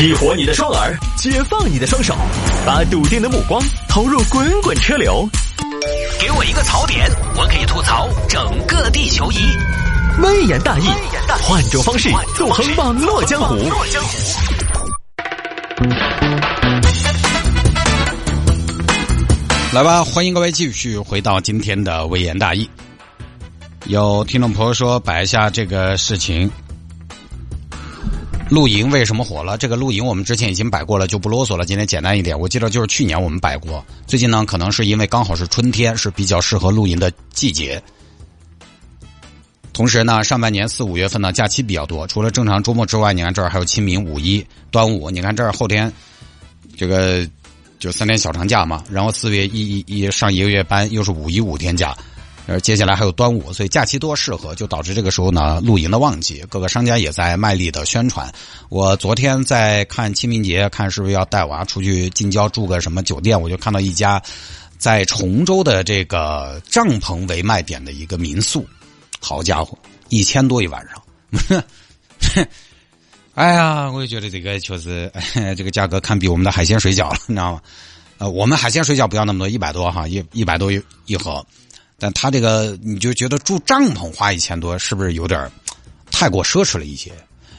激活你的双耳，解放你的双手，把笃定的目光投入滚滚车流。给我一个槽点，我可以吐槽整个地球仪。微言大义，换种方式纵横网络江湖。来吧，欢迎各位继续回到今天的微言大义。有听众朋友说摆一下这个事情，露营为什么火了？这个露营我们之前已经摆过了，就不啰嗦了。今天简单一点，我记得就是去年我们摆过。最近呢，可能是因为刚好是春天，是比较适合露营的季节。同时呢，上半年四五月份呢假期比较多，除了正常周末之外，你看这儿还有清明、五一、端午。你看这儿后天这个就三天小长假嘛，然后四月一一一上一个月班，又是五一五天假。而，接下来还有端午，所以假期多适合，就导致这个时候呢，露营的旺季，各个商家也在卖力的宣传。我昨天在看清明节，看是不是要带娃出去近郊住个什么酒店，我就看到一家在崇州的这个帐篷为卖点的一个民宿，好家伙，一千多一晚上。哎呀，我就觉得这个确实，这个价格堪比我们的海鲜水饺了，你知道吗？呃，我们海鲜水饺不要那么多，一百多哈，一一百多一盒。但他这个你就觉得住帐篷花一千多，是不是有点太过奢侈了一些？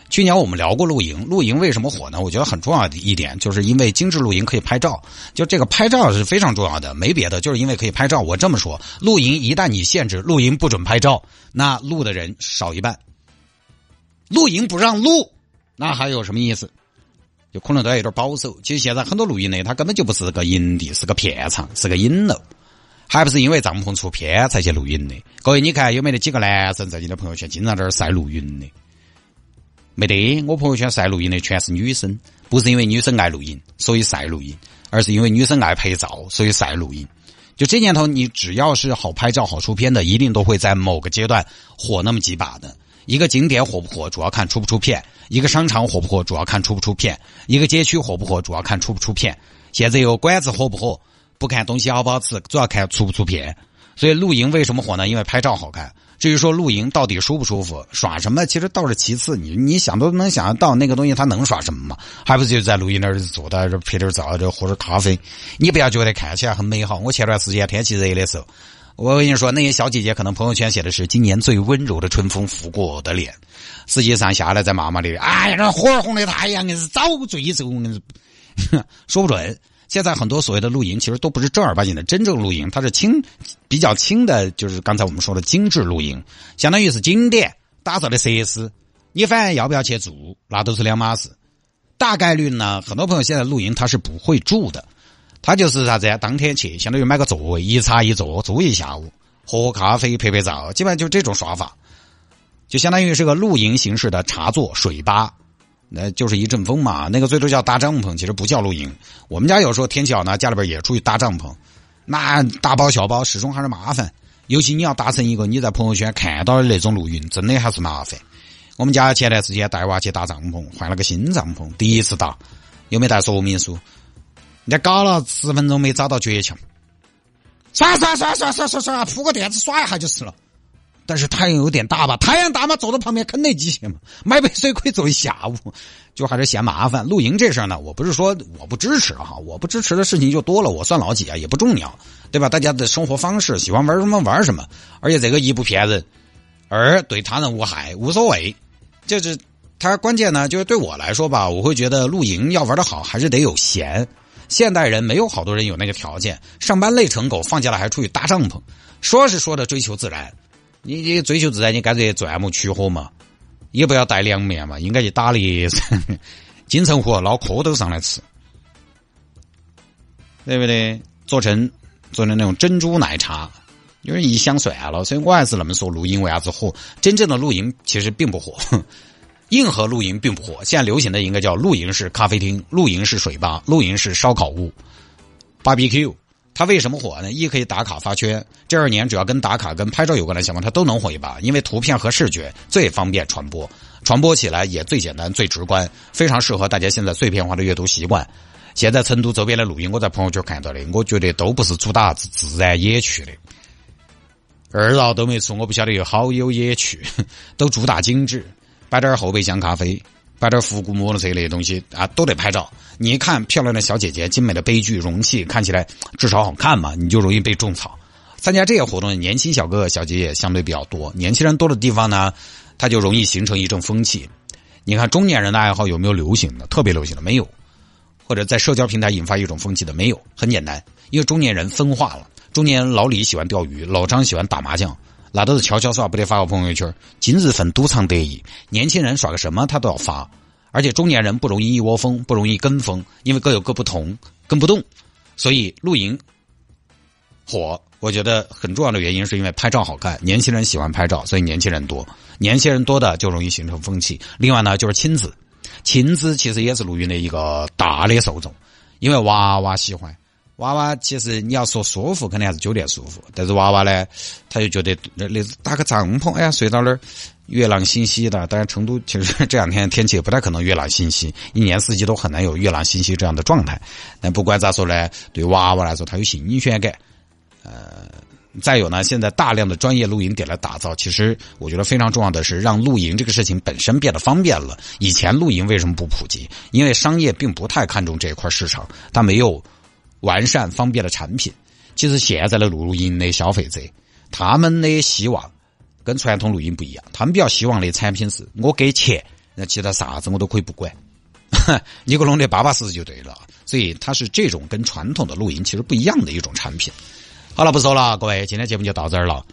去年我们聊过露营，露营为什么火呢？我觉得很重要的一点就是因为精致露营可以拍照，就这个拍照是非常重要的，没别的，就是因为可以拍照。我这么说，露营一旦你限制露营不准拍照，那录的人少一半。露营不让露，那还有什么意思？就可能都要有点保守。其实现在很多露营呢，它根本就不是个营地，是个片场，是个影楼。还不是因为帐篷出片才去露营的？各位，你看有没得几个男生在你的朋友圈经常在这儿晒露营的？没得，我朋友圈晒露营的全是女生，不是因为女生爱露营所以晒露营，而是因为女生爱拍照所以晒露营。就这年头，你只要是好拍照、好出片的，一定都会在某个阶段火那么几把的。一个景点火不火，主要看出不出片；一个商场火不火，主要看出不出片；一个街区火不火，主要看出不出片。现在又馆子火不火？不看东西好不好吃，主要看出不出片。所以露营为什么火呢？因为拍照好看。至于说露营到底舒不舒服，耍什么，其实倒是其次。你你想都能想得到那个东西，它能耍什么嘛？还不是就在露营那儿坐在这拍点照，这喝点咖啡。你不要觉得看起来很美好。我前段时间天气热的时候，我跟你说，那些小姐姐可能朋友圈写的是今年最温柔的春风拂过我的脸，实际上下来在妈妈里，哎呀，那火红的太阳硬是早坠走，说不准。现在很多所谓的露营，其实都不是正儿八经的真正露营，它是轻、比较轻的，就是刚才我们说的精致露营，相当于是景点打造的设施。你反正要不要去住，那都是两码事。大概率呢，很多朋友现在露营他是不会住的，他就是啥子呀？当天去，相当于买个座位，一插一坐，坐一下午，喝喝咖啡，拍拍照，基本上就这种耍法，就相当于是个露营形式的茶座、水吧。那就是一阵风嘛，那个最多叫搭帐篷，其实不叫露营。我们家有时候天气好呢，家里边也出去搭帐篷，那大包小包始终还是麻烦。尤其你要搭成一个你在朋友圈看到的那种露营，真的还是麻烦。我们家前段时间带娃去搭帐篷，换了个新帐篷，第一次搭，又没带说明书，人家搞了十分钟没找到诀窍，算算算算算算算，铺个垫子耍一下就是了。但是太阳有点大吧？太阳大嘛，走到旁边肯得机械嘛。买杯水可以坐一下午，就还是嫌麻烦。露营这事儿呢，我不是说我不支持哈，我不支持的事情就多了。我算老几啊？也不重要，对吧？大家的生活方式，喜欢玩什么玩什么。而且这个一不骗人，二对他人无害，无所谓。就是他关键呢，就是对我来说吧，我会觉得露营要玩的好，还是得有闲。现代人没有好多人有那个条件，上班累成狗，放假了还出去搭帐篷。说是说的追求自然。你你追求自然，你干脆钻木取火嘛，也不要带凉面嘛，应该去打猎，金城湖捞蝌蚪上来吃，对不对？做成做成那种珍珠奶茶，有点一想算了，所以我还是那么说，露营为啥子火？真正的露营其实并不火，硬核露营并不火。现在流行的应该叫露营式咖啡厅、露营式水吧、露营式烧烤屋、BBQ。它为什么火呢？一可以打卡发圈，这二年只要跟打卡、跟拍照有关的项目，它都能火一把，因为图片和视觉最方便传播，传播起来也最简单、最直观，非常适合大家现在碎片化的阅读习惯。现在成都周边的录音，我在朋友圈看到的，我觉得都不是主打自然野趣的，二道都没出，我不晓得有好有野趣，都主打精致，摆点后备箱咖啡，摆点复古摩托车那些东西啊，都得拍照。你一看漂亮的小姐姐、精美的杯具、容器，看起来至少好看嘛，你就容易被种草。参加这些活动的，年轻小哥哥、小姐姐相对比较多。年轻人多的地方呢，它就容易形成一阵风气。你看中年人的爱好有没有流行的？特别流行的没有，或者在社交平台引发一种风气的没有。很简单，因为中年人分化了。中年老李喜欢钓鱼，老张喜欢打麻将，那都是悄悄耍，不得发个朋友圈。今日份赌场得意，年轻人耍个什么他都要发，而且中年人不容易一窝蜂，不容易跟风，因为各有各不同，跟不动。所以露营火。我觉得很重要的原因是因为拍照好看，年轻人喜欢拍照，所以年轻人多。年轻人多的就容易形成风气。另外呢，就是亲子，亲子其实也是露营的一个大的受众，因为娃娃喜欢。娃娃其实你要说舒服，肯定还是酒店舒服。但是娃娃呢，他就觉得那那搭个帐篷，哎呀，睡到那儿，月朗星稀的。当然，成都其实 这两天天气也不太可能月朗星稀，一年四季都很难有月朗星稀这样的状态。但不管咋说呢，对娃娃来说，他有新鲜感。呃，再有呢，现在大量的专业露营点来打造，其实我觉得非常重要的是让露营这个事情本身变得方便了。以前露营为什么不普及？因为商业并不太看重这一块市场，它没有完善方便的产品。其实现在的露营的消费者，他们的希望跟传统露营不一样，他们比较希望的产品是我给钱，那其他啥子我都可以不管，你给我弄得巴巴适适就对了。所以它是这种跟传统的露营其实不一样的一种产品。好了，不说了，各位，今天节目就到这儿了。